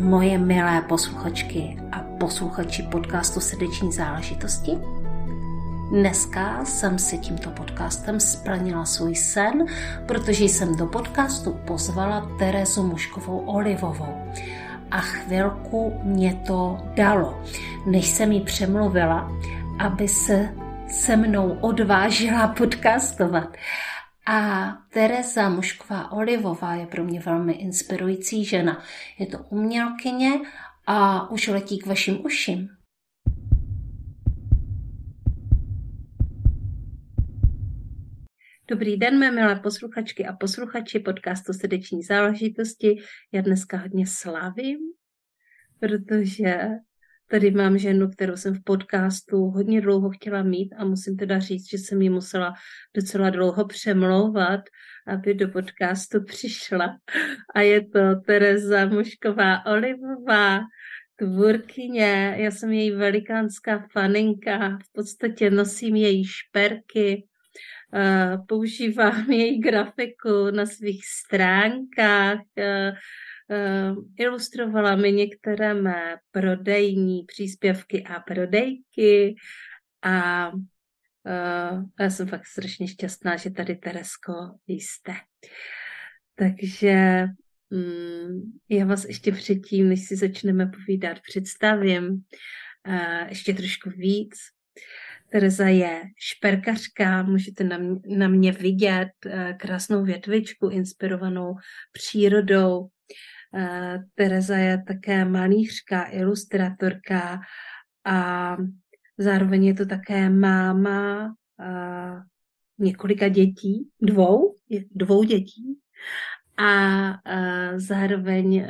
Moje milé posluchačky a posluchači podcastu Srdeční záležitosti, Dneska jsem si tímto podcastem splnila svůj sen, protože jsem do podcastu pozvala Terezu Muškovou Olivovou. A chvilku mě to dalo, než jsem jí přemluvila, aby se se mnou odvážila podcastovat. A Tereza Mušková Olivová je pro mě velmi inspirující žena. Je to umělkyně a už letí k vašim uším. Dobrý den, mé milé posluchačky a posluchači podcastu Srdeční záležitosti. Já dneska hodně slavím, protože tady mám ženu, kterou jsem v podcastu hodně dlouho chtěla mít a musím teda říct, že jsem ji musela docela dlouho přemlouvat, aby do podcastu přišla. A je to Tereza Mušková Olivová, tvůrkyně. Já jsem její velikánská faninka, v podstatě nosím její šperky, používám její grafiku na svých stránkách, ilustrovala mi některé mé prodejní příspěvky a prodejky a já jsem fakt strašně šťastná, že tady Teresko jste. Takže mm, já vás ještě předtím, než si začneme povídat, představím ještě trošku víc. Tereza je šperkařka, můžete na mě, na mě vidět eh, krásnou větvičku inspirovanou přírodou. Eh, Tereza je také malířka, ilustratorka a zároveň je to také máma eh, několika dětí, dvou, dvou dětí a zároveň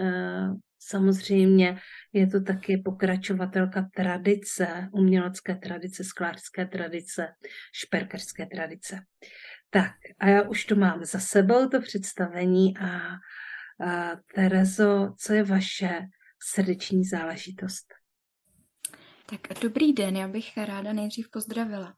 samozřejmě je to taky pokračovatelka tradice, umělecké tradice, sklářské tradice, šperkařské tradice. Tak a já už to mám za sebou, to představení a, a Terezo, co je vaše srdeční záležitost? Tak dobrý den, já bych ráda nejdřív pozdravila.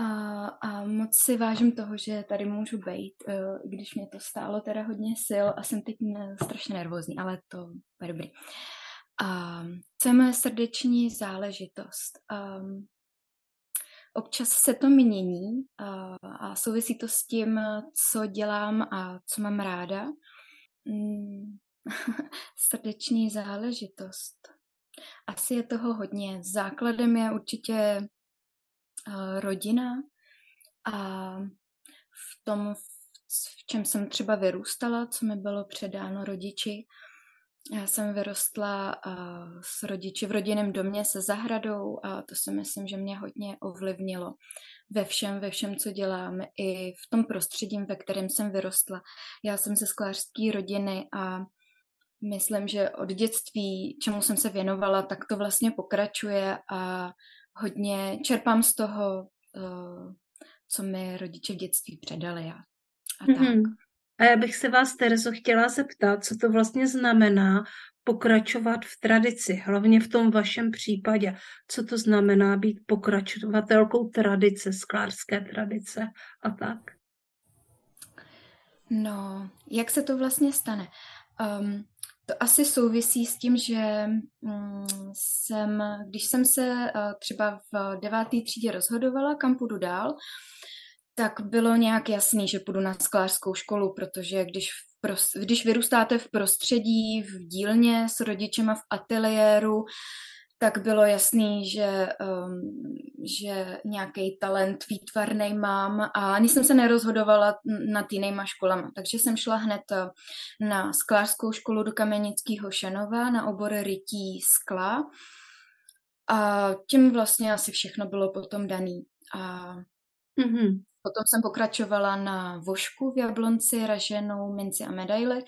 A, a moc si vážím toho, že tady můžu být, e, když mě to stálo teda hodně sil a jsem teď strašně nervózní, ale to je dobrý. A co je moje srdeční záležitost? Um, občas se to mění a, a souvisí to s tím, co dělám a co mám ráda. Mm, srdeční záležitost. Asi je toho hodně. Základem je určitě uh, rodina a v tom, v čem jsem třeba vyrůstala, co mi bylo předáno rodiči, já jsem vyrostla s rodiči v rodinném domě se zahradou a to si myslím, že mě hodně ovlivnilo ve všem, ve všem, co dělám, i v tom prostředí, ve kterém jsem vyrostla. Já jsem ze sklářské rodiny a myslím, že od dětství, čemu jsem se věnovala, tak to vlastně pokračuje a hodně čerpám z toho, co mi rodiče v dětství předali a, a mm-hmm. tak. A já bych se vás, Terezo, chtěla zeptat, co to vlastně znamená pokračovat v tradici, hlavně v tom vašem případě. Co to znamená být pokračovatelkou tradice, sklářské tradice a tak? No, jak se to vlastně stane? Um, to asi souvisí s tím, že um, jsem, když jsem se uh, třeba v deváté třídě rozhodovala, kam půjdu dál, tak bylo nějak jasný, že půjdu na sklářskou školu, protože když, v pros, když vyrůstáte v prostředí, v dílně s rodičema v ateliéru, tak bylo jasný, že, um, že nějaký talent výtvarný mám a ani jsem se nerozhodovala nad jinýma školama. Takže jsem šla hned uh, na sklářskou školu do Kamenického Šanova na obor rytí skla a tím vlastně asi všechno bylo potom daný. A mm-hmm. Potom jsem pokračovala na vošku v Jablonci, raženou minci a medaily.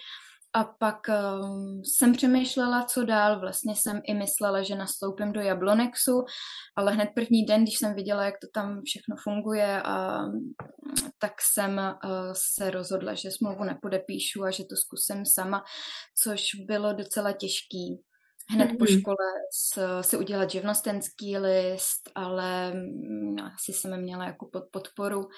A pak um, jsem přemýšlela, co dál. Vlastně jsem i myslela, že nastoupím do Jablonexu, ale hned první den, když jsem viděla, jak to tam všechno funguje, a, tak jsem uh, se rozhodla, že smlouvu nepodepíšu a že to zkusím sama, což bylo docela těžký hned mm-hmm. po škole s, si udělat živnostenský list, ale mm, asi jsem měla jako pod podporu uh,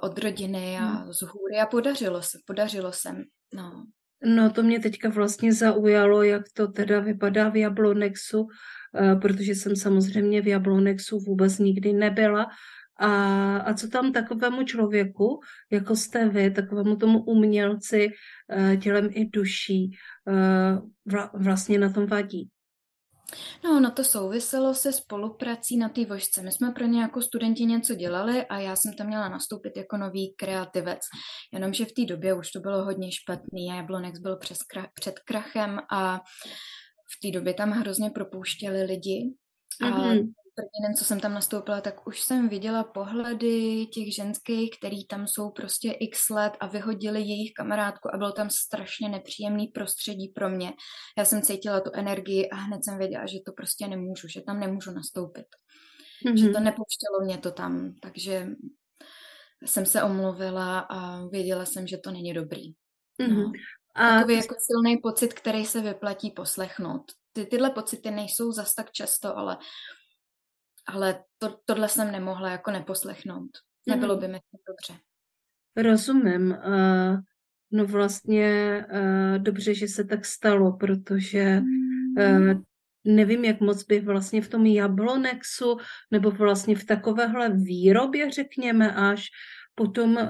od rodiny a mm. z hůry a podařilo se, podařilo se. No. No to mě teďka vlastně zaujalo, jak to teda vypadá v Jablonexu, eh, protože jsem samozřejmě v Jablonexu vůbec nikdy nebyla. A, a co tam takovému člověku, jako jste vy, takovému tomu umělci eh, tělem i duší, eh, vlastně na tom vadí? No, no to souviselo se spoluprací na té vožce. My jsme pro ně jako studenti něco dělali a já jsem tam měla nastoupit jako nový kreativec. Jenomže v té době už to bylo hodně špatný Jablonex byl přes před krachem a v té době tam hrozně propouštěli lidi. A mm-hmm první den, co jsem tam nastoupila, tak už jsem viděla pohledy těch ženských, který tam jsou prostě x let a vyhodili jejich kamarádku a bylo tam strašně nepříjemný prostředí pro mě. Já jsem cítila tu energii a hned jsem věděla, že to prostě nemůžu, že tam nemůžu nastoupit. Mm-hmm. Že to nepouštělo mě to tam, takže jsem se omluvila a věděla jsem, že to není dobrý. Mm-hmm. No. A... Takový jako silný pocit, který se vyplatí poslechnout. Ty, tyhle pocity nejsou zas tak často, ale ale to, tohle jsem nemohla jako neposlechnout. Nebylo mhm. by mi to dobře. Rozumím. Uh, no vlastně uh, dobře, že se tak stalo, protože uh, nevím, jak moc bych vlastně v tom jablonexu nebo vlastně v takovéhle výrobě, řekněme, až potom uh,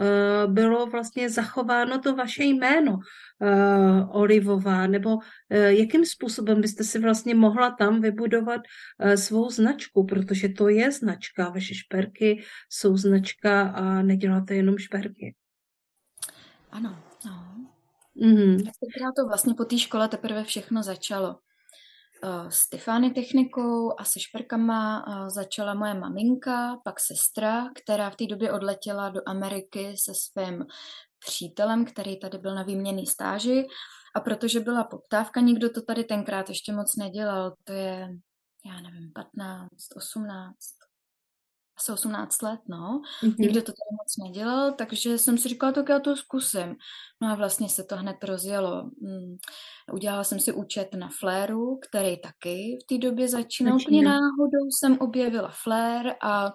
bylo vlastně zachováno to vaše jméno uh, Olivová, nebo uh, jakým způsobem byste si vlastně mohla tam vybudovat uh, svou značku, protože to je značka, vaše šperky jsou značka a neděláte jenom šperky. Ano, no. Mm-hmm. Tak to vlastně po té škole teprve všechno začalo. Uh, s Stefány technikou a se šperkama uh, začala moje maminka, pak sestra, která v té době odletěla do Ameriky se svým přítelem, který tady byl na výměný stáži. A protože byla poptávka, nikdo to tady tenkrát ještě moc nedělal. To je, já nevím, 15, 18, asi 18 let, no. Mm-hmm. Nikdo to tady moc nedělal, takže jsem si říkala, tak já to zkusím. No a vlastně se to hned rozjelo. Mm. Udělala jsem si účet na Fléru, který taky v té době začínal. Úplně náhodou jsem objevila Flair a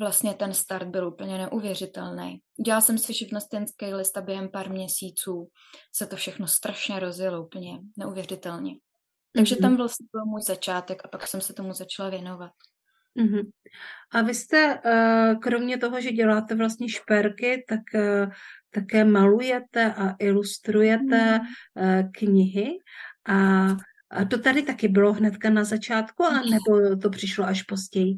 vlastně ten start byl úplně neuvěřitelný. Udělala jsem si živnostenský list a během pár měsíců se to všechno strašně rozjelo, úplně neuvěřitelně. Takže mm-hmm. tam vlastně byl můj začátek a pak jsem se tomu začala věnovat. Mm-hmm. A vy jste, eh, kromě toho, že děláte vlastně šperky, tak eh, také malujete a ilustrujete mm. knihy. A, a to tady taky bylo hnedka na začátku, a nebo to přišlo až později?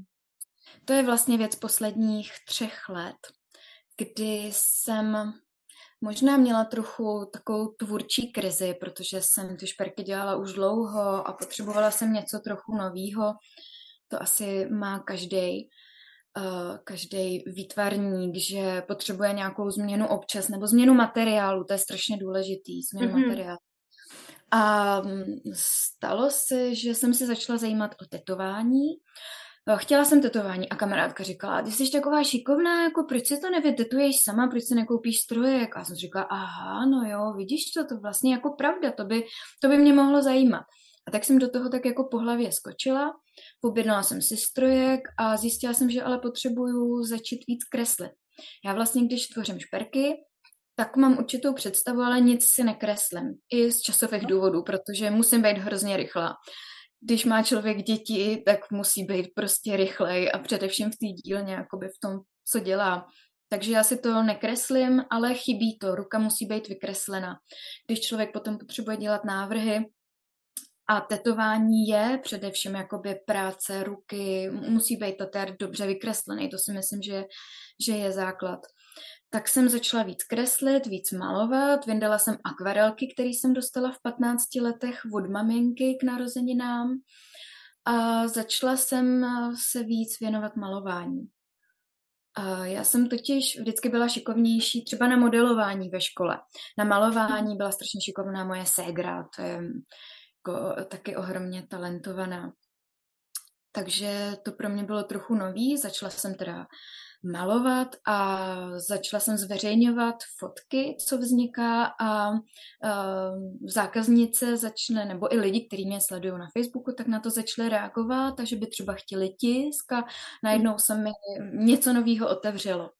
To je vlastně věc posledních třech let, kdy jsem možná měla trochu takovou tvůrčí krizi, protože jsem ty šperky dělala už dlouho a potřebovala jsem něco trochu novýho to asi má každý uh, každý výtvarník, že potřebuje nějakou změnu občas nebo změnu materiálu, to je strašně důležitý, změnu mm-hmm. materiálu. A mm, stalo se, že jsem se začala zajímat o tetování. Eh, chtěla jsem tetování a kamarádka říkala, ty jsi taková šikovná, jako proč si to nevytetuješ sama, proč si nekoupíš strojek? A jsem říkala, aha, no jo, vidíš to, to vlastně jako pravda, to by, to by mě mohlo zajímat. A tak jsem do toho tak jako po hlavě skočila, pobědnala jsem si strojek a zjistila jsem, že ale potřebuju začít víc kreslit. Já vlastně, když tvořím šperky, tak mám určitou představu, ale nic si nekreslím. I z časových důvodů, protože musím být hrozně rychlá. Když má člověk děti, tak musí být prostě rychlej a především v té dílně, jakoby v tom, co dělá. Takže já si to nekreslím, ale chybí to. Ruka musí být vykreslena. Když člověk potom potřebuje dělat návrhy, a tetování je především jakoby práce ruky, musí být tady dobře vykreslený, to si myslím, že, že je základ. Tak jsem začala víc kreslit, víc malovat, vyndala jsem akvarelky, které jsem dostala v 15 letech od maminky k narozeninám a začala jsem se víc věnovat malování. A já jsem totiž vždycky byla šikovnější třeba na modelování ve škole. Na malování byla strašně šikovná moje ségra, to je jako taky ohromně talentovaná. Takže to pro mě bylo trochu nový. Začala jsem teda malovat a začala jsem zveřejňovat fotky, co vzniká a uh, zákaznice začne, nebo i lidi, kteří mě sledují na Facebooku, tak na to začaly reagovat, takže by třeba chtěli tisk a najednou se mi něco nového otevřelo.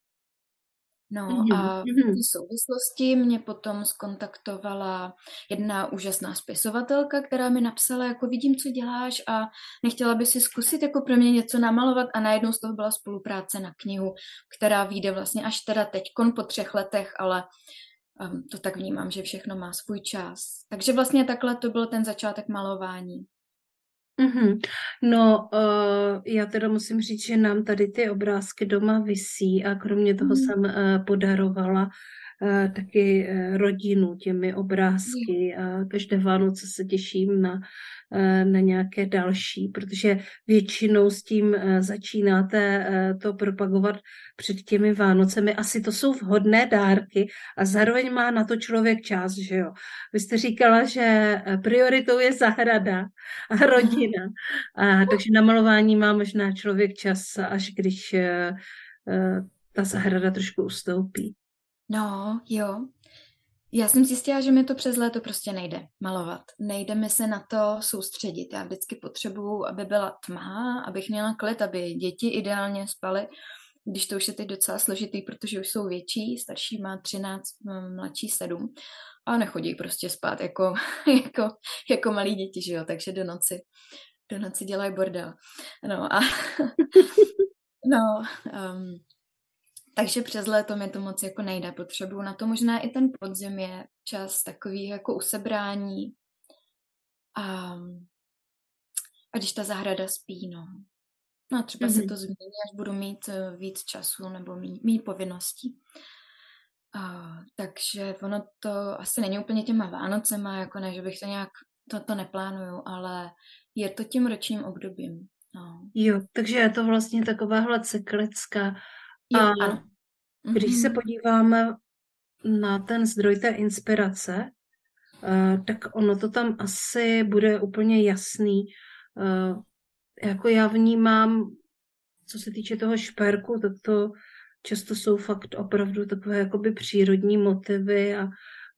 No mm-hmm. a v té souvislosti mě potom skontaktovala jedna úžasná spisovatelka, která mi napsala, jako vidím, co děláš a nechtěla by si zkusit jako pro mě něco namalovat a najednou z toho byla spolupráce na knihu, která vyjde vlastně až teda teďkon po třech letech, ale um, to tak vnímám, že všechno má svůj čas. Takže vlastně takhle to byl ten začátek malování. Mm-hmm. No, uh, já teda musím říct, že nám tady ty obrázky doma visí a kromě toho mm. jsem uh, podarovala uh, taky uh, rodinu těmi obrázky a každé Vánoce se těším na Eh, na nějaké další, protože většinou s tím eh, začínáte to propagovat před těmi Vánocemi. Asi to jsou vhodné dárky a zároveň má na to člověk čas, že jo. Vy jste říkala, že prioritou je zahrada a rodina, a, takže na malování má možná člověk čas, až když ta zahrada trošku ustoupí. No, jo. Já jsem zjistila, že mi to přes léto prostě nejde malovat. Nejde mi se na to soustředit. Já vždycky potřebuju, aby byla tma, abych měla klid, aby děti ideálně spaly, když to už je teď docela složitý, protože už jsou větší, starší má 13, mladší 7 a nechodí prostě spát jako, jako, jako malí děti, že jo, takže do noci, do noci dělají bordel. No a no, um, takže přes léto mi to moc jako nejde. Potřebuju na to možná i ten podzim je čas takový jako usebrání. A, a když ta zahrada spí, no. No třeba mm-hmm. se mhm. to změní, až budu mít eh, víc času nebo mít, mít povinností. A, takže ono to asi není úplně těma Vánocema, jako ne, že bych to nějak, to, to neplánuju, ale je to tím ročním obdobím. No. Jo, takže je to vlastně takováhle cyklická Jo, a ano. když se mhm. podíváme na ten zdroj té inspirace, uh, tak ono to tam asi bude úplně jasný. Uh, jako já vnímám, co se týče toho šperku, tak to často jsou fakt opravdu takové jakoby přírodní motivy a,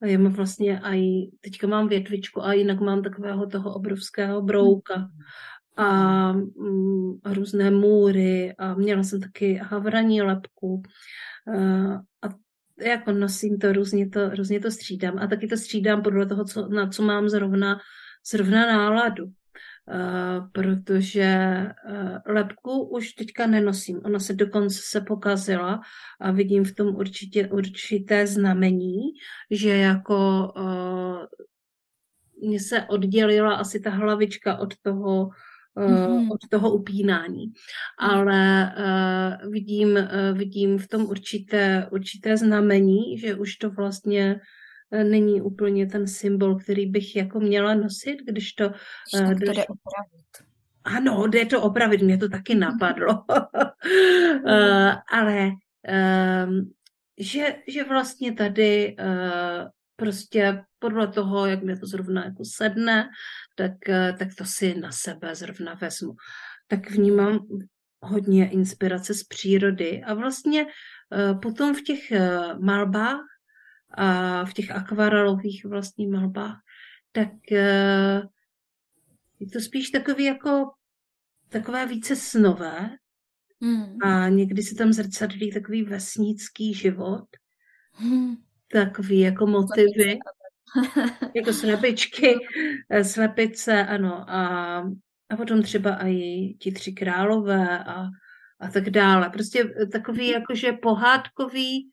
a já mám vlastně i, teďka mám větvičku a jinak mám takového toho obrovského brouka. A, mm, a různé můry a měla jsem taky havraní lepku a jako nosím to, různě to, různě to střídám a taky to střídám podle toho, co, na co mám zrovna, zrovna náladu. Uh, protože uh, lepku už teďka nenosím. Ona se dokonce se pokazila a vidím v tom určitě určité znamení, že jako uh, se oddělila asi ta hlavička od toho mm-hmm. od toho upínání. Ale uh, vidím, uh, vidím v tom určité, určité znamení, že už to vlastně není úplně ten symbol, který bych jako měla nosit, když to... Uh, to jde opravit. Ano, jde to opravit, mě to taky mhm. napadlo. uh, ale um, že, že vlastně tady uh, prostě podle toho, jak mě to zrovna jako sedne, tak, eh, tak to si na sebe zrovna vezmu. Tak vnímám hodně inspirace z přírody a vlastně eh, potom v těch eh, malbách a v těch akvarelových vlastně malbách, tak je to spíš takový jako takové více snové mm. a někdy se tam zrcadlí takový vesnický život, mm. takový jako motivy jako slepičky, eh, slepice, ano. A, a potom třeba i ti tři králové a, a tak dále. Prostě takový jakože pohádkový,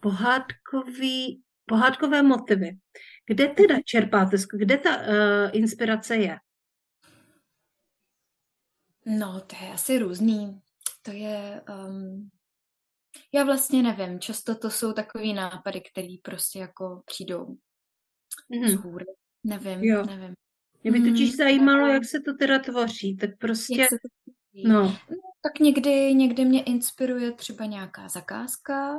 pohádkový, pohádkové motivy. Kde teda čerpáte, kde ta uh, inspirace je? No, to je asi různý. To je, um, já vlastně nevím, často to jsou takový nápady, které prostě jako přijdou mm. z hůry. Nevím, jo. nevím. Mě by totiž mm, zajímalo, jak se to teda tvoří, tak prostě... Jak se to tvoří. No. no. Tak někdy, někdy mě inspiruje třeba nějaká zakázka,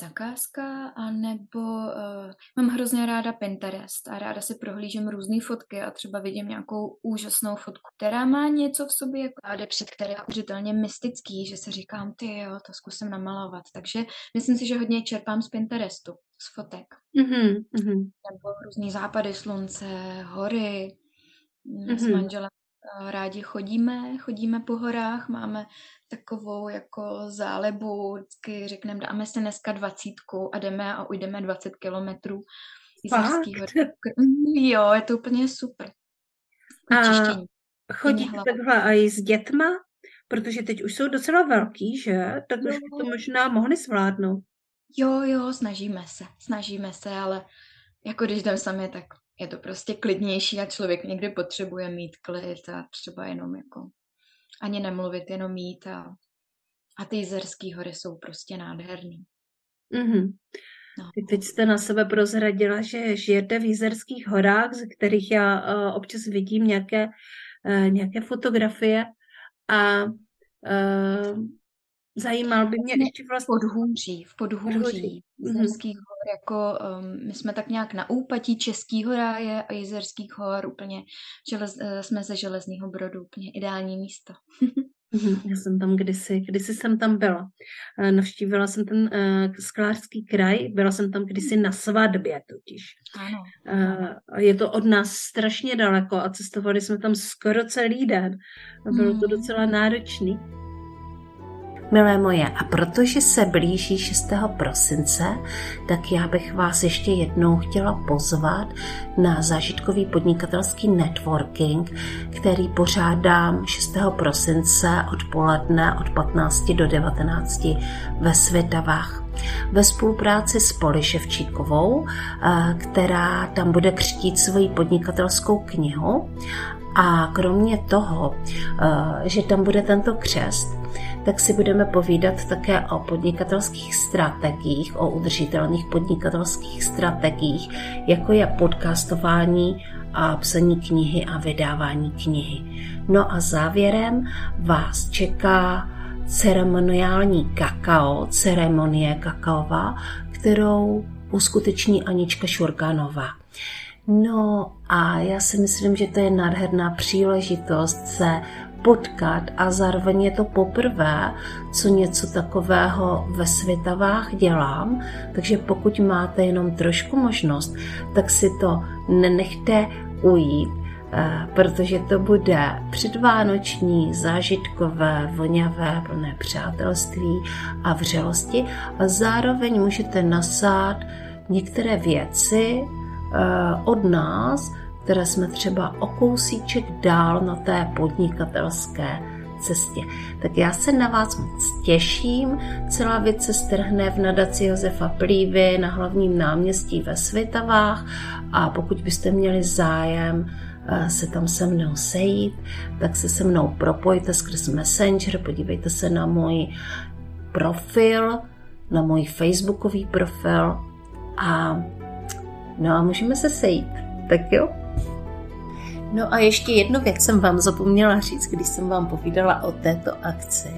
zakázka, anebo uh, mám hrozně ráda Pinterest a ráda si prohlížím různé fotky a třeba vidím nějakou úžasnou fotku, která má něco v sobě jako a před které je užitelně mystický, že se říkám, ty jo, to zkusím namalovat. Takže myslím si, že hodně čerpám z Pinterestu, z fotek. Mm-hmm. Nebo různý západy slunce, hory. Mm-hmm. S manželem rádi chodíme, chodíme po horách, máme takovou jako zálebu, vždycky řekneme, dáme se dneska dvacítku a jdeme a ujdeme 20 kilometrů. Jo, je to úplně super. A chodíte takhle i s dětma? Protože teď už jsou docela velký, že? Tak už by to možná mohli zvládnout. Jo, jo, snažíme se, snažíme se, ale jako když jdem sami, tak je to prostě klidnější a člověk někdy potřebuje mít klid a třeba jenom jako ani nemluvit, jenom mít a, a ty jizerský hory jsou prostě nádherný. Mm-hmm. No. Teď jste na sebe prozradila, že žijete v Jizerských horách, ze kterých já uh, občas vidím nějaké, uh, nějaké fotografie a uh, Zajímal by mě ještě vlastně... Podhůří, v Podhůří, Jizerských mm-hmm. hor, jako um, my jsme tak nějak na úpatí Českých horáje a Jizerských hor, úplně želez, uh, jsme ze Železního Brodu, úplně ideální místo. Mhm, já jsem tam kdysi, kdysi jsem tam byla. Eh, navštívila jsem ten uh, sklářský kraj, byla jsem tam kdysi na svatbě totiž. Ano. Uh, je to od nás strašně daleko a cestovali jsme tam skoro celý den. Bylo to mhm. docela náročný. Milé moje, a protože se blíží 6. prosince, tak já bych vás ještě jednou chtěla pozvat na zážitkový podnikatelský networking, který pořádám 6. prosince odpoledne od 15 do 19 ve Světavách ve spolupráci s Poli Ševčíkovou, eh, která tam bude křtít svoji podnikatelskou knihu. A kromě toho, eh, že tam bude tento křest, tak si budeme povídat také o podnikatelských strategiích, o udržitelných podnikatelských strategiích, jako je podcastování a psaní knihy a vydávání knihy. No a závěrem vás čeká ceremoniální kakao, ceremonie kakaova, kterou uskuteční Anička Šurganová. No a já si myslím, že to je nádherná příležitost se potkat a zároveň je to poprvé, co něco takového ve Světavách dělám, takže pokud máte jenom trošku možnost, tak si to nenechte ujít, eh, protože to bude předvánoční, zážitkové, voňavé, plné přátelství a vřelosti. A zároveň můžete nasát některé věci eh, od nás, které jsme třeba o kousíček dál na té podnikatelské cestě. Tak já se na vás moc těším. Celá věc se strhne v nadaci Josefa Plívy na hlavním náměstí ve Svitavách a pokud byste měli zájem eh, se tam se mnou sejít, tak se se mnou propojte skrz Messenger, podívejte se na můj profil, na můj facebookový profil a no a můžeme se sejít. Tak jo? No a ještě jednu věc jsem vám zapomněla říct, když jsem vám povídala o této akci.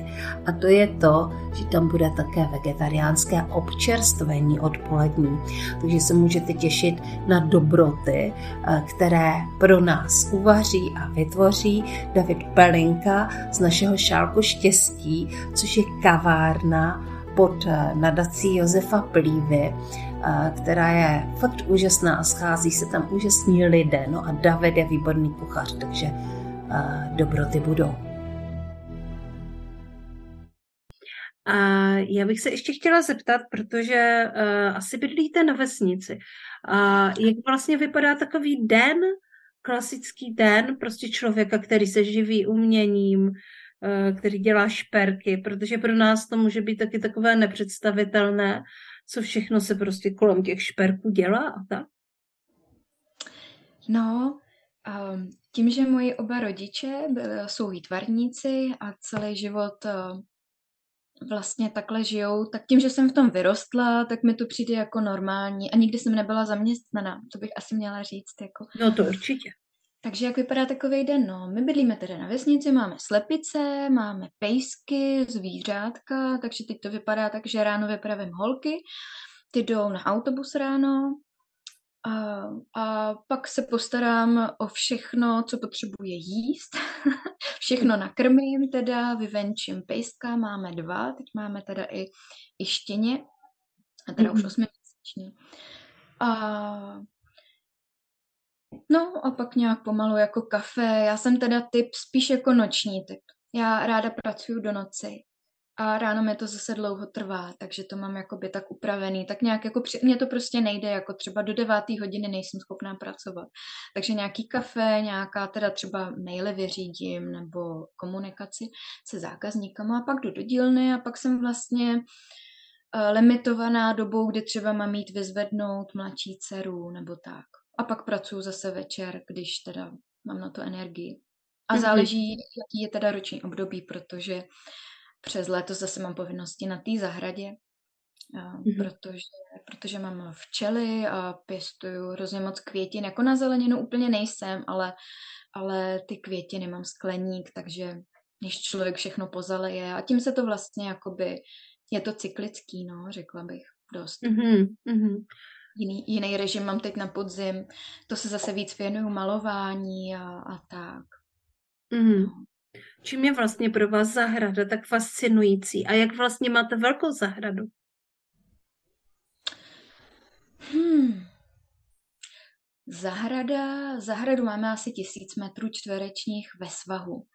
A to je to, že tam bude také vegetariánské občerstvení odpolední. Takže se můžete těšit na dobroty, eh, které pro nás uvaří a vytvoří David Pelinka z našeho šálku štěstí, což je kavárna pod eh, nadací Josefa Plívy která je fakt úžasná a schází se tam úžasní lidé. No a David je výborný kuchař, takže dobroty budou. A já bych se ještě chtěla zeptat, protože uh, asi bydlíte na vesnici. Uh, jak vlastně vypadá takový den, klasický den prostě člověka, který se živí uměním, uh, který dělá šperky, protože pro nás to může být taky takové nepředstavitelné co všechno se prostě kolem těch šperků dělá a tak? No, um, tím, že moji oba rodiče byli, jsou výtvarníci a celý život uh, vlastně takhle žijou, tak tím, že jsem v tom vyrostla, tak mi to přijde jako normální a nikdy jsem nebyla zaměstnaná, to bych asi měla říct. Jako. No to určitě. Takže jak vypadá takový den? No, my bydlíme tedy na vesnici, máme slepice, máme pejsky, zvířátka, takže teď to vypadá tak, že ráno vypravím holky, ty jdou na autobus ráno a, a pak se postarám o všechno, co potřebuje jíst. všechno nakrmím teda, vyvenčím pejska, máme dva, teď máme teda i, i štěně, a teda mm-hmm. už osmiměsíční. A No a pak nějak pomalu jako kafe. Já jsem teda typ spíš jako noční typ. Já ráda pracuji do noci a ráno mi to zase dlouho trvá, takže to mám jakoby tak upravený. Tak nějak jako při... mně to prostě nejde, jako třeba do devátý hodiny nejsem schopná pracovat. Takže nějaký kafe, nějaká teda třeba maily vyřídím nebo komunikaci se zákazníkama a pak jdu do dílny a pak jsem vlastně uh, limitovaná dobou, kdy třeba mám mít vyzvednout mladší dceru nebo tak. A pak pracuji zase večer, když teda mám na to energii. A mm-hmm. záleží, jaký je teda roční období, protože přes léto zase mám povinnosti na té zahradě, mm-hmm. protože, protože mám včely a pěstuju hrozně moc květin. Jako na zeleninu úplně nejsem, ale, ale ty květiny mám skleník, takže než člověk všechno pozaleje a tím se to vlastně jakoby, je to cyklický, no, řekla bych dost. Mm-hmm. Jiný, jiný režim mám teď na podzim, to se zase víc věnuju malování a, a tak. No. Čím je vlastně pro vás zahrada tak fascinující a jak vlastně máte velkou zahradu? Hmm. Zahrada, zahradu máme asi tisíc metrů čtverečních ve svahu,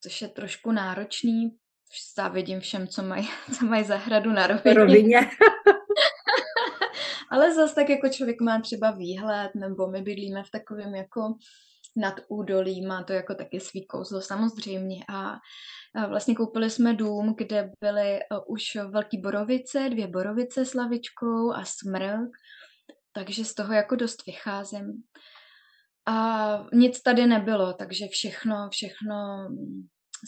což je trošku náročný. Závidím všem, co mají, co mají zahradu na rovině. rovině. Ale zase tak jako člověk má třeba výhled, nebo my bydlíme v takovém jako nad údolí, má to jako taky svý kouzlo samozřejmě a vlastně koupili jsme dům, kde byly e, už velký borovice, dvě borovice s lavičkou a smrk, takže z toho jako dost vycházím. A nic tady nebylo, takže všechno, všechno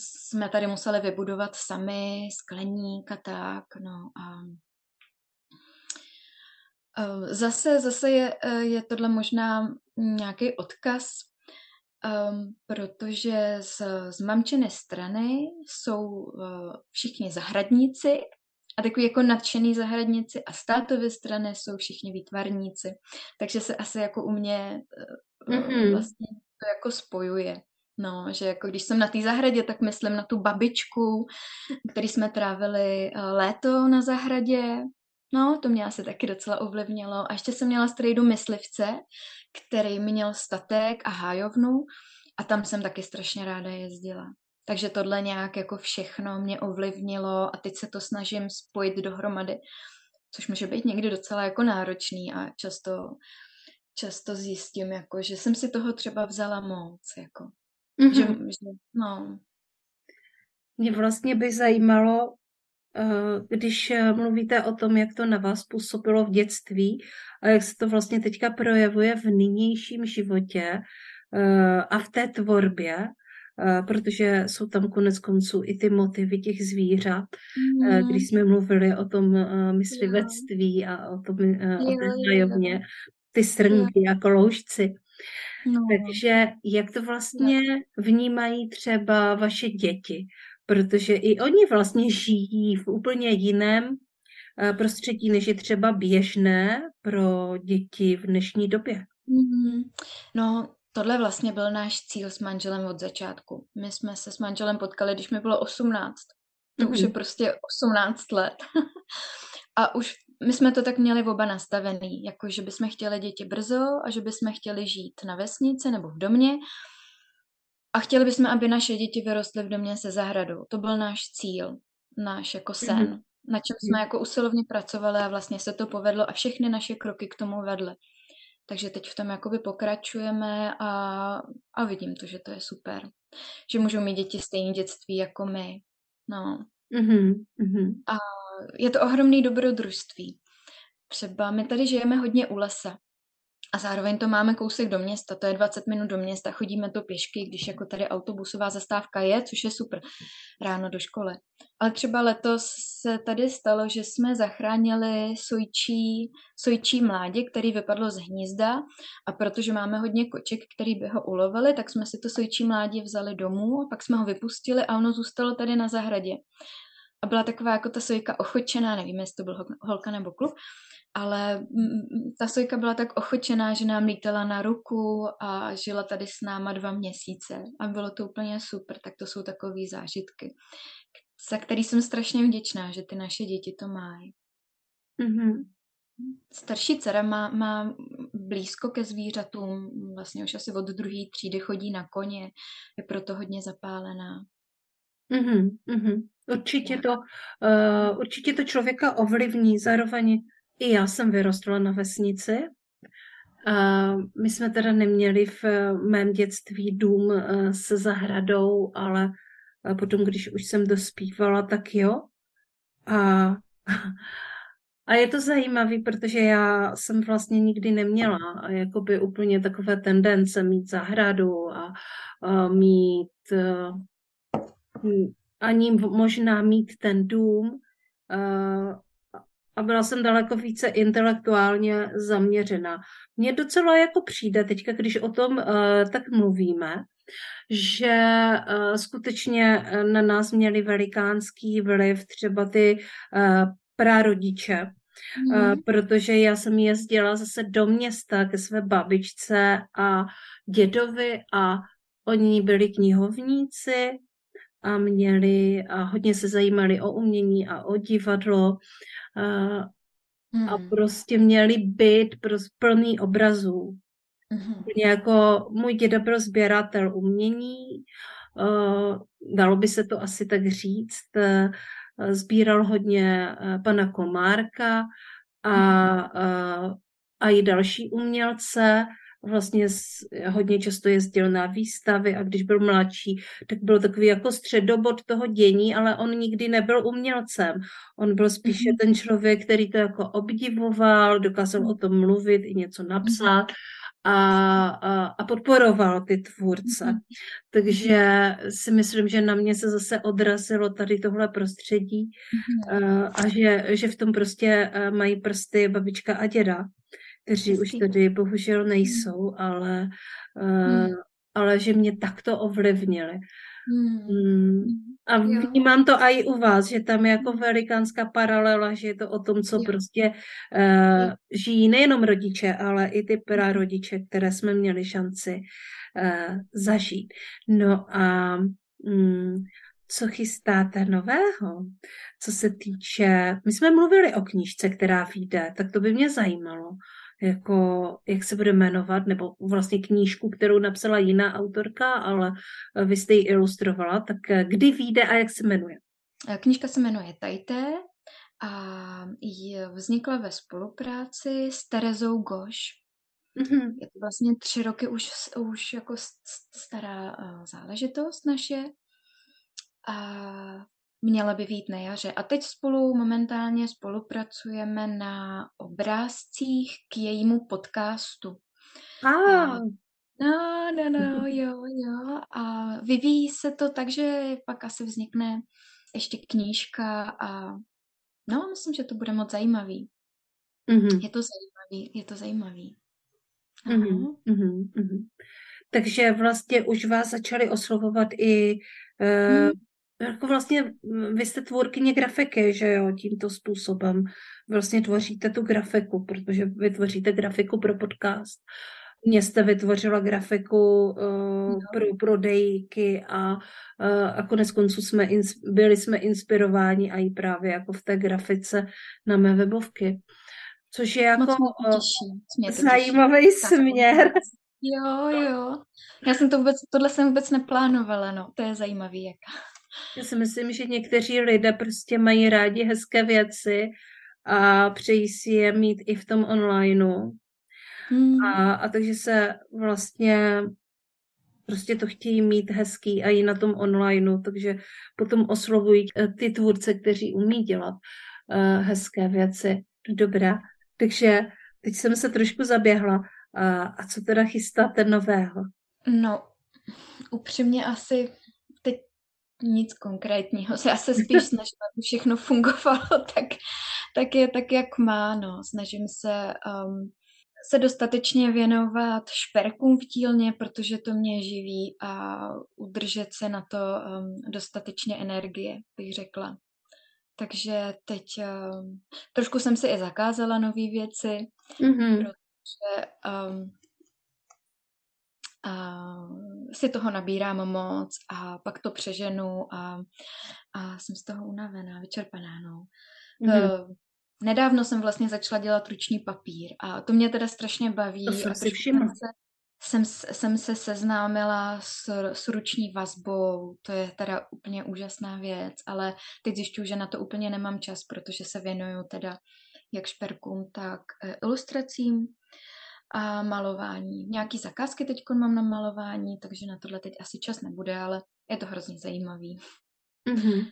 jsme tady museli vybudovat sami, skleník a tak, no a Zase, zase je, e, je tohle možná nějaký odkaz Um, protože z, z mamčiny strany jsou uh, všichni zahradníci a takový jako nadšený zahradníci a z tátovy strany jsou všichni výtvarníci. Takže se asi jako u mě uh, mm-hmm. vlastně to jako spojuje. No, že jako když jsem na té zahradě, tak myslím na tu babičku, který jsme trávili léto na zahradě. No, to mě asi taky docela ovlivnilo. A ještě jsem měla strejdu myslivce, který měl statek a hájovnu a tam jsem taky strašně ráda jezdila. Takže tohle nějak jako všechno mě ovlivnilo a teď se to snažím spojit dohromady, což může být někdy docela jako náročný a často, často zjistím, jako, že jsem si toho třeba vzala moc. Jako. Mm-hmm. Že, že, no. Mě vlastně by zajímalo, když eh, mluvíte o tom, jak to na vás působilo v dětství a jak se to vlastně teďka projevuje v nynějším životě eh, a v té tvorbě, protože jsou tam konec konců i ty motivy těch zvířat, mm. když jsme mluvili o tom myslivectví a o tom o té nájovně, ty srnky a koloušci. No. Takže jak to vlastně vnímají třeba vaše děti? Protože i oni vlastně žijí v úplně jiném eh, prostředí, než je třeba běžné pro děti v dnešní době. Mm-hmm. No, tohle vlastně byl náš cíl s manželem od začátku. My jsme se s manželem potkali, když mi bylo 18. To mm-hmm. už je prostě 18 let. a už my jsme to tak měli oba nastavený, jako že bychom chtěli děti brzo a že bychom chtěli žít na vesnici nebo v domě a chtěli bychom, aby naše děti vyrostly v domě se zahradou. To byl náš cíl, náš jako sen, mm-hmm. na čem jsme jako usilovně pracovali a vlastně se to povedlo a všechny naše kroky k tomu vedly. Takže teď v tom jakoby pokračujeme a, a vidím to, že to je super. Že můžou mít děti stejné dětství jako my. No. Mm-hmm. A je to ohromný dobrodružství. Třeba my tady žijeme hodně u lesa. A zároveň to máme kousek do města, to je 20 minut do města, chodíme to pěšky, když jako tady autobusová zastávka je, což je super, ráno do školy. Ale třeba letos se tady stalo, že jsme zachránili sojčí, sojčí mládě, který vypadlo z hnízda a protože máme hodně koček, který by ho ulovili, tak jsme si to sojčí mládě vzali domů a pak jsme ho vypustili a ono zůstalo tady na zahradě. A byla taková jako ta sojka ochočená, nevím, jestli to byl holka nebo kluk, ale ta sojka byla tak ochočená, že nám lítala na ruku a žila tady s náma dva měsíce a bylo to úplně super, tak to jsou takové zážitky, za který jsem strašně vděčná, že ty naše děti to mají. Mm-hmm. Starší dcera má, má blízko ke zvířatům, vlastně už asi od druhé třídy chodí na koně, je proto hodně zapálená. Mm-hmm, mm-hmm. Určitě, to, uh, určitě to člověka ovlivní. Zároveň i já jsem vyrostla na vesnici. Uh, my jsme teda neměli v mém dětství dům uh, se zahradou, ale potom, když už jsem dospívala, tak jo. A, a je to zajímavé, protože já jsem vlastně nikdy neměla jakoby úplně takové tendence mít zahradu a, a mít uh, ani možná mít ten dům uh, a byla jsem daleko více intelektuálně zaměřená. Mně docela jako přijde teďka, když o tom uh, tak mluvíme, že uh, skutečně na nás měli velikánský vliv třeba ty prarodiče, mm. protože já jsem jezdila zase do města ke své babičce a dědovi a oni byli knihovníci a měli a hodně se zajímali o umění a o divadlo a, mm. a hmm. prostě měli být prostě plný obrazů. Mm. Jako můj děda byl sběratel umění, uh, dalo by se to asi tak říct, uh, sbíral hodně uh, pana Komárka a, uh, a i další umělce vlastně hodně často jezdil na výstavy a když byl mladší, tak byl takový jako středobod toho dění, ale on nikdy nebyl umělcem. On byl spíše mm-hmm. ten člověk, který to jako obdivoval, dokázal o tom mluvit i něco napsat a, a, a podporoval ty tvůrce. Mm-hmm. Takže si myslím, že na mě se zase odrazilo tady tohle prostředí mm-hmm. a, a že, že v tom prostě mají prsty babička a děda kteří už tady bohužel nejsou, ale, uh, ale že mě takto ovlivnili. Hmm. A vnímám to i u vás, že tam je jako velikánská paralela, že je to o tom, co jo. prostě uh, žijí nejenom rodiče, ale i ty prarodiče, které jsme měli šanci uh, zažít. No a um, co chystáte nového, co se týče... My jsme mluvili o knížce, která vyjde, tak to by mě zajímalo jako, jak se bude jmenovat, nebo vlastně knížku, kterou napsala jiná autorka, ale eh, vy jste ji ilustrovala, tak eh, kdy vyjde a jak se jmenuje? Eh, knížka se jmenuje Tajté a je, vznikla ve spolupráci s Terezou Goš. Mm-hmm. Je to vlastně tři roky už, už jako stará záležitost naše. A Měla by být na jaře. A teď spolu momentálně spolupracujeme na obrázcích k jejímu podcastu. Ah. No, no, no, jo, jo. A vyvíjí se to tak, že pak asi vznikne ještě knížka a no, myslím, že to bude moc zajímavý. Mm-hmm. Je to zajímavý, je to zajímavý. Mm-hmm, mm-hmm. Takže vlastně už vás začali oslovovat i uh, mm jako vlastně vy jste tvůrkyně grafiky, že jo, tímto způsobem. Vlastně tvoříte tu grafiku, protože vytvoříte grafiku pro podcast. Mně jste vytvořila grafiku uh, no. pro prodejky a, uh, a konec konců jsme ins, byli jsme inspirováni a i právě jako v té grafice na mé webovky. Což je jako uh, zajímavý směr. Jo, jo. Já jsem to vůbec, tohle jsem vůbec neplánovala, no. To je zajímavý, jak. Já si myslím, že někteří lidé prostě mají rádi hezké věci a přejí si je mít i v tom onlineu. Hmm. A, a takže se vlastně prostě to chtějí mít hezký a i na tom onlineu, takže potom oslovují eh, ty tvůrce, kteří umí dělat uh, hezké věci. Dobrá, takže teď jsem se trošku zaběhla. A, a co teda chystáte nového? No, upřímně asi nic konkrétního. Já se spíš snažím, aby všechno fungovalo tak, tak je tak, jak má. No. Snažím se um, se dostatečně věnovat šperkům v dílně, protože to mě živí a udržet se na to um, dostatečně energie, bych řekla. Takže teď um, trošku jsem si i zakázala nové věci, mm-hmm. protože um, a si toho nabírám moc a pak to přeženu a, a jsem z toho unavená, vyčerpaná, no. Mm-hmm. nedávno jsem vlastně začala dělat ruční papír a to mě teda strašně baví. To jsem si všimla. Jsem, jsem se seznámila s, s ruční vazbou, to je teda úplně úžasná věc, ale teď zjišťuju, že na to úplně nemám čas, protože se věnuju teda jak šperkům, tak eh, ilustracím a malování. Nějaký zakázky teď mám na malování, takže na tohle teď asi čas nebude, ale je to hrozně zajímavý. Mm-hmm.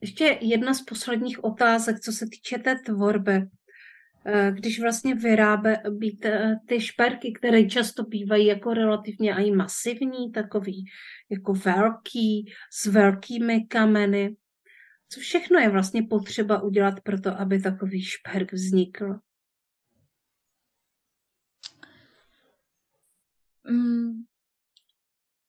Ještě jedna z posledních otázek, co se týče té tvorby. Eh, když vlastně být ty šperky, které často bývají jako relativně i masivní, takový jako velký, s velkými kameny. Co všechno je vlastně potřeba udělat pro to, aby takový šperk vznikl? Mm,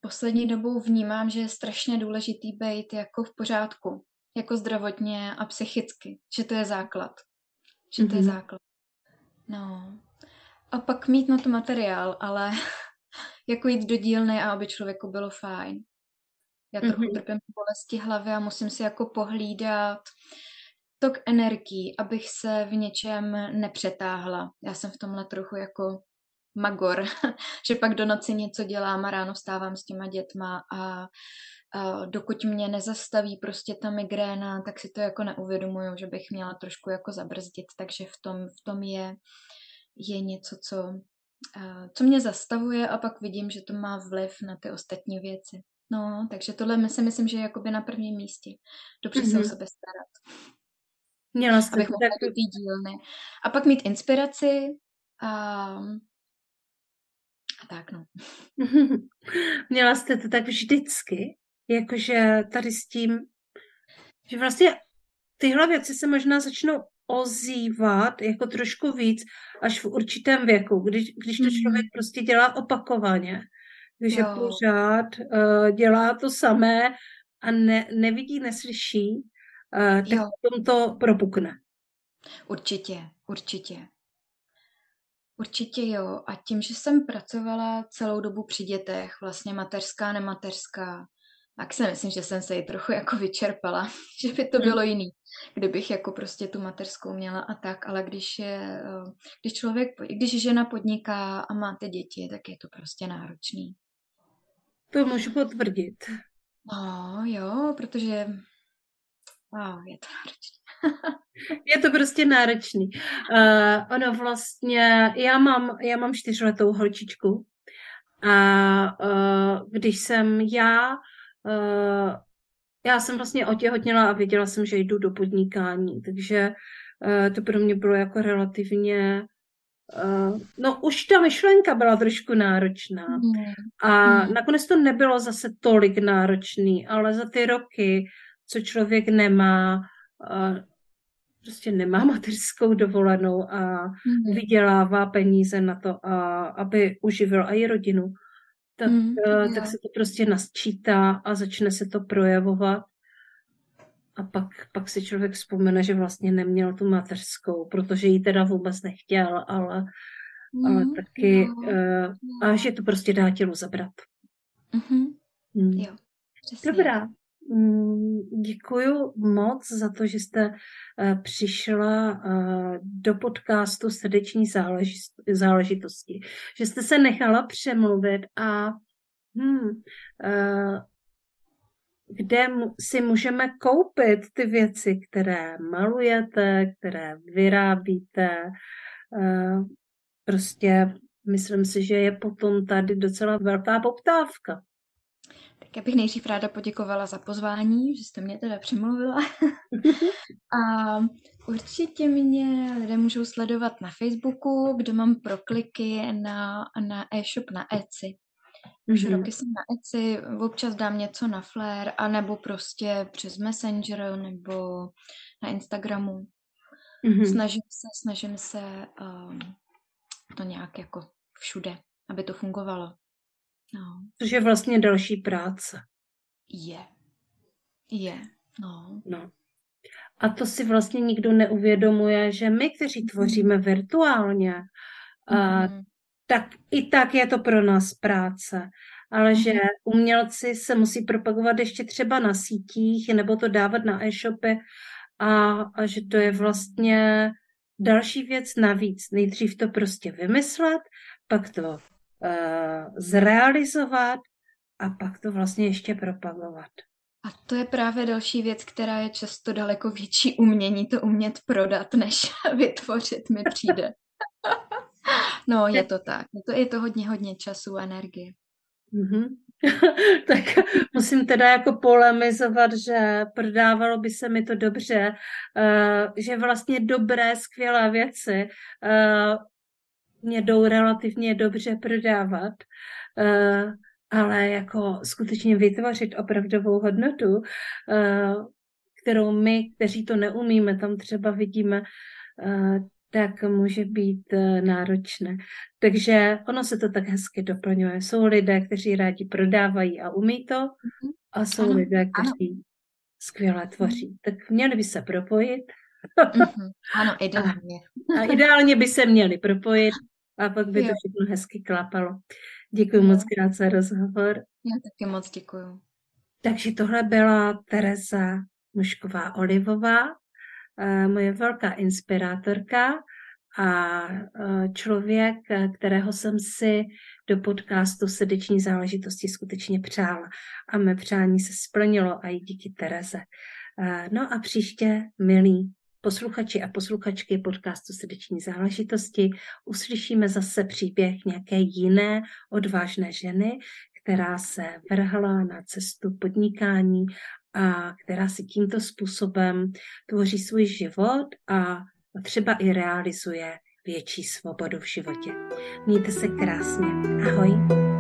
poslední dobou vnímám, že je strašně důležitý být jako v pořádku, jako zdravotně a psychicky, že to je základ. Že to mm-hmm. je mhm. základ. No. A pak mít na to materiál, ale jako jít do dílny a aby člověku bylo fajn. Já trochu mm-hmm. trpím bolesti hlavy a musím si jako pohlídat tok energií, abych se v něčem nepřetáhla. Já jsem v tomhle trochu jako magor, že pak do noci něco dělám a ráno stávám s těma dětma a, a dokud mě nezastaví prostě ta migréna, tak si to jako neuvědomuju, že bych měla trošku jako zabrzdit, takže v tom, v tom je, je něco, co, co mě zastavuje a pak vidím, že to má vliv na ty ostatní věci. No, takže tohle si myslím, že je jakoby na prvním místě. Dobře mm-hmm. se o mhm. sebe starat. Měla jste Abych mohla tak... do dílny. A pak mít inspiraci a a tak, no. Měla jste to tak vždycky, jakože tady s tím, že vlastně tyhle věci se možná začnou ozývat jako trošku víc až v určitém věku, když, když to člověk mm. prostě dělá opakovaně, když je pořád uh, dělá to samé a ne, nevidí, neslyší, uh, tak jo. potom to propukne. Určitě, určitě. Určitě jo. A tím, že jsem pracovala celou dobu při dětech, vlastně mateřská, nemateřská, tak si myslím, že jsem se ji trochu jako vyčerpala, že by to hmm. bylo jiný, kdybych jako prostě tu mateřskou měla a tak, ale když je, eh, když člověk, když žena podniká a máte děti, tak je to prostě náročný. To můžu potvrdit. No jo, protože oh, je to náročný. Je to prostě náročný. Uh, ono vlastně, já mám, já mám čtyřletou holčičku a uh, když jsem já, uh, já jsem vlastně otěhotněla a věděla jsem, že jdu do podnikání, takže uh, to pro mě bylo jako relativně Uh, no už ta myšlenka byla trošku náročná mm. a mm. nakonec to nebylo zase tolik náročný, ale za ty roky, co člověk nemá, prostě nemá mateřskou dovolenou a mm. vydělává peníze na to, a, aby uživil i rodinu, tak, mm, uh, tak se to prostě nasčítá a začne se to projevovat. A pak, pak si člověk vzpomene, že vlastně neměl tu mateřskou, protože ji teda vůbec nechtěl, ale, mm, ale taky, jo, uh, a že to prostě dá tělu zabrat. Mm-hmm. Mm. Jo, přesně. Dobrá, Děkuji moc za to, že jste eh, přišla eh, do podcastu Srdeční záležitosti, že jste se nechala přemluvit a hmm, kde si můžeme koupit ty věci, které malujete, které vyrábíte. Prostě myslím si, že je potom tady docela velká poptávka. Tak já bych nejdřív ráda poděkovala za pozvání, že jste mě teda přemluvila. a určitě mě lidé můžou sledovat na Facebooku, kde mám prokliky na, na e-shop na Etsy. Už mm-hmm. roky jsem na Etsy, občas dám něco na Flair, anebo prostě přes Messenger, nebo na Instagramu. Mm-hmm. Snažím se, snažím se um, to nějak jako všude, aby to fungovalo. No. Což je vlastně další práce. Je. Je. No. no. A to si vlastně nikdo neuvědomuje, že my, kteří tvoříme virtuálně, mm. tak i tak je to pro nás práce. Ale že mhm. umělci se musí propagovat ještě třeba na sítích nebo to dávat na e-shopy a, a že to je vlastně další věc navíc. Nejdřív to prostě vymyslet, pak to zrealizovat a pak to vlastně ještě propagovat. A to je právě další věc, která je často daleko větší umění, to umět prodat, než vytvořit mi přijde. no, je to tak. Je to, je to hodně, hodně času a energie. Mm-hmm. tak musím teda jako polemizovat, že prodávalo by se mi to dobře, uh, že vlastně dobré, skvělé věci uh, mě jdou relativně dobře prodávat. Uh, ale jako skutečně vytvořit opravdovou hodnotu, eh, kterou my, kteří to neumíme, tam třeba vidíme, eh, tak může být eh, náročné. Takže ono se to tak hezky doplňuje. Jsou lidé, kteří rádi prodávají a umí to, mhm. a jsou ano, lidé, kteří ano. skvěle tvoří. Tak měli by se propojit. Mm-hmm. Ano, ideálně. A, a ideálně by se měli propojit a pak by jo. to všechno hezky klapalo. Děkuji moc krát za rozhovor. Já taky moc děkuji. Takže tohle byla Tereza Mušková Olivová, eh, moje velká inspirátorka a eh, člověk, kterého jsem si do podcastu srdeční záležitosti skutečně přála. A mé přání se splnilo a i díky Tereze. Eh, no a příště, milí posluchači a posluchačky podcastu Srdeční záležitosti uslyšíme zase příběh nějaké jiné odvážné ženy, která se vrhla na cestu podnikání a která si tímto způsobem tvoří svůj život a třeba i realizuje větší svobodu v životě. Mějte se krásně. Ahoj.